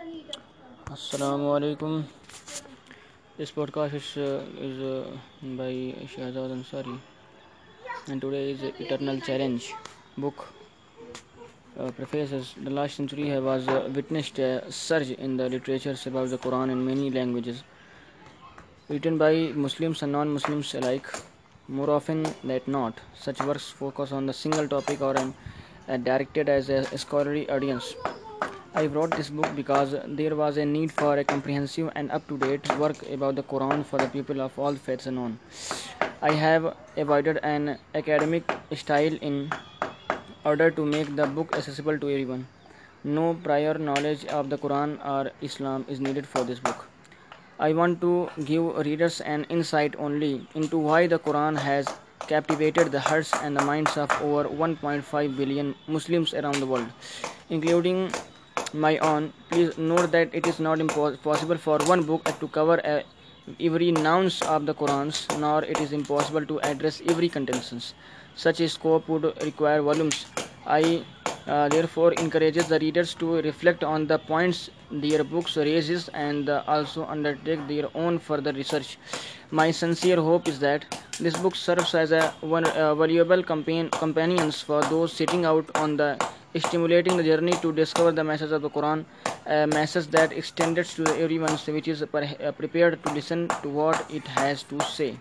Assalamu. This podcast is, uh, is uh, by Shahzad Ansari, and today is Eternal Challenge book. Uh, prefaces the last century was uh, witnessed a surge in the literatures about the Quran in many languages, written by Muslims and non-Muslims alike. More often than not, such works focus on the single topic or are uh, directed as a scholarly audience. I wrote this book because there was a need for a comprehensive and up to date work about the Quran for the people of all faiths and known. I have avoided an academic style in order to make the book accessible to everyone. No prior knowledge of the Quran or Islam is needed for this book. I want to give readers an insight only into why the Quran has captivated the hearts and the minds of over 1.5 billion Muslims around the world, including my own. Please note that it is not possible for one book to cover uh, every nouns of the Quran, nor it is impossible to address every contentions. Such a scope would require volumes. I uh, therefore encourages the readers to reflect on the points their books raises and uh, also undertake their own further research. My sincere hope is that this book serves as a one, uh, valuable companion companions for those setting out on the stimulating the journey to discover the message of the Quran, a message that extends to everyone which is uh, prepared to listen to what it has to say.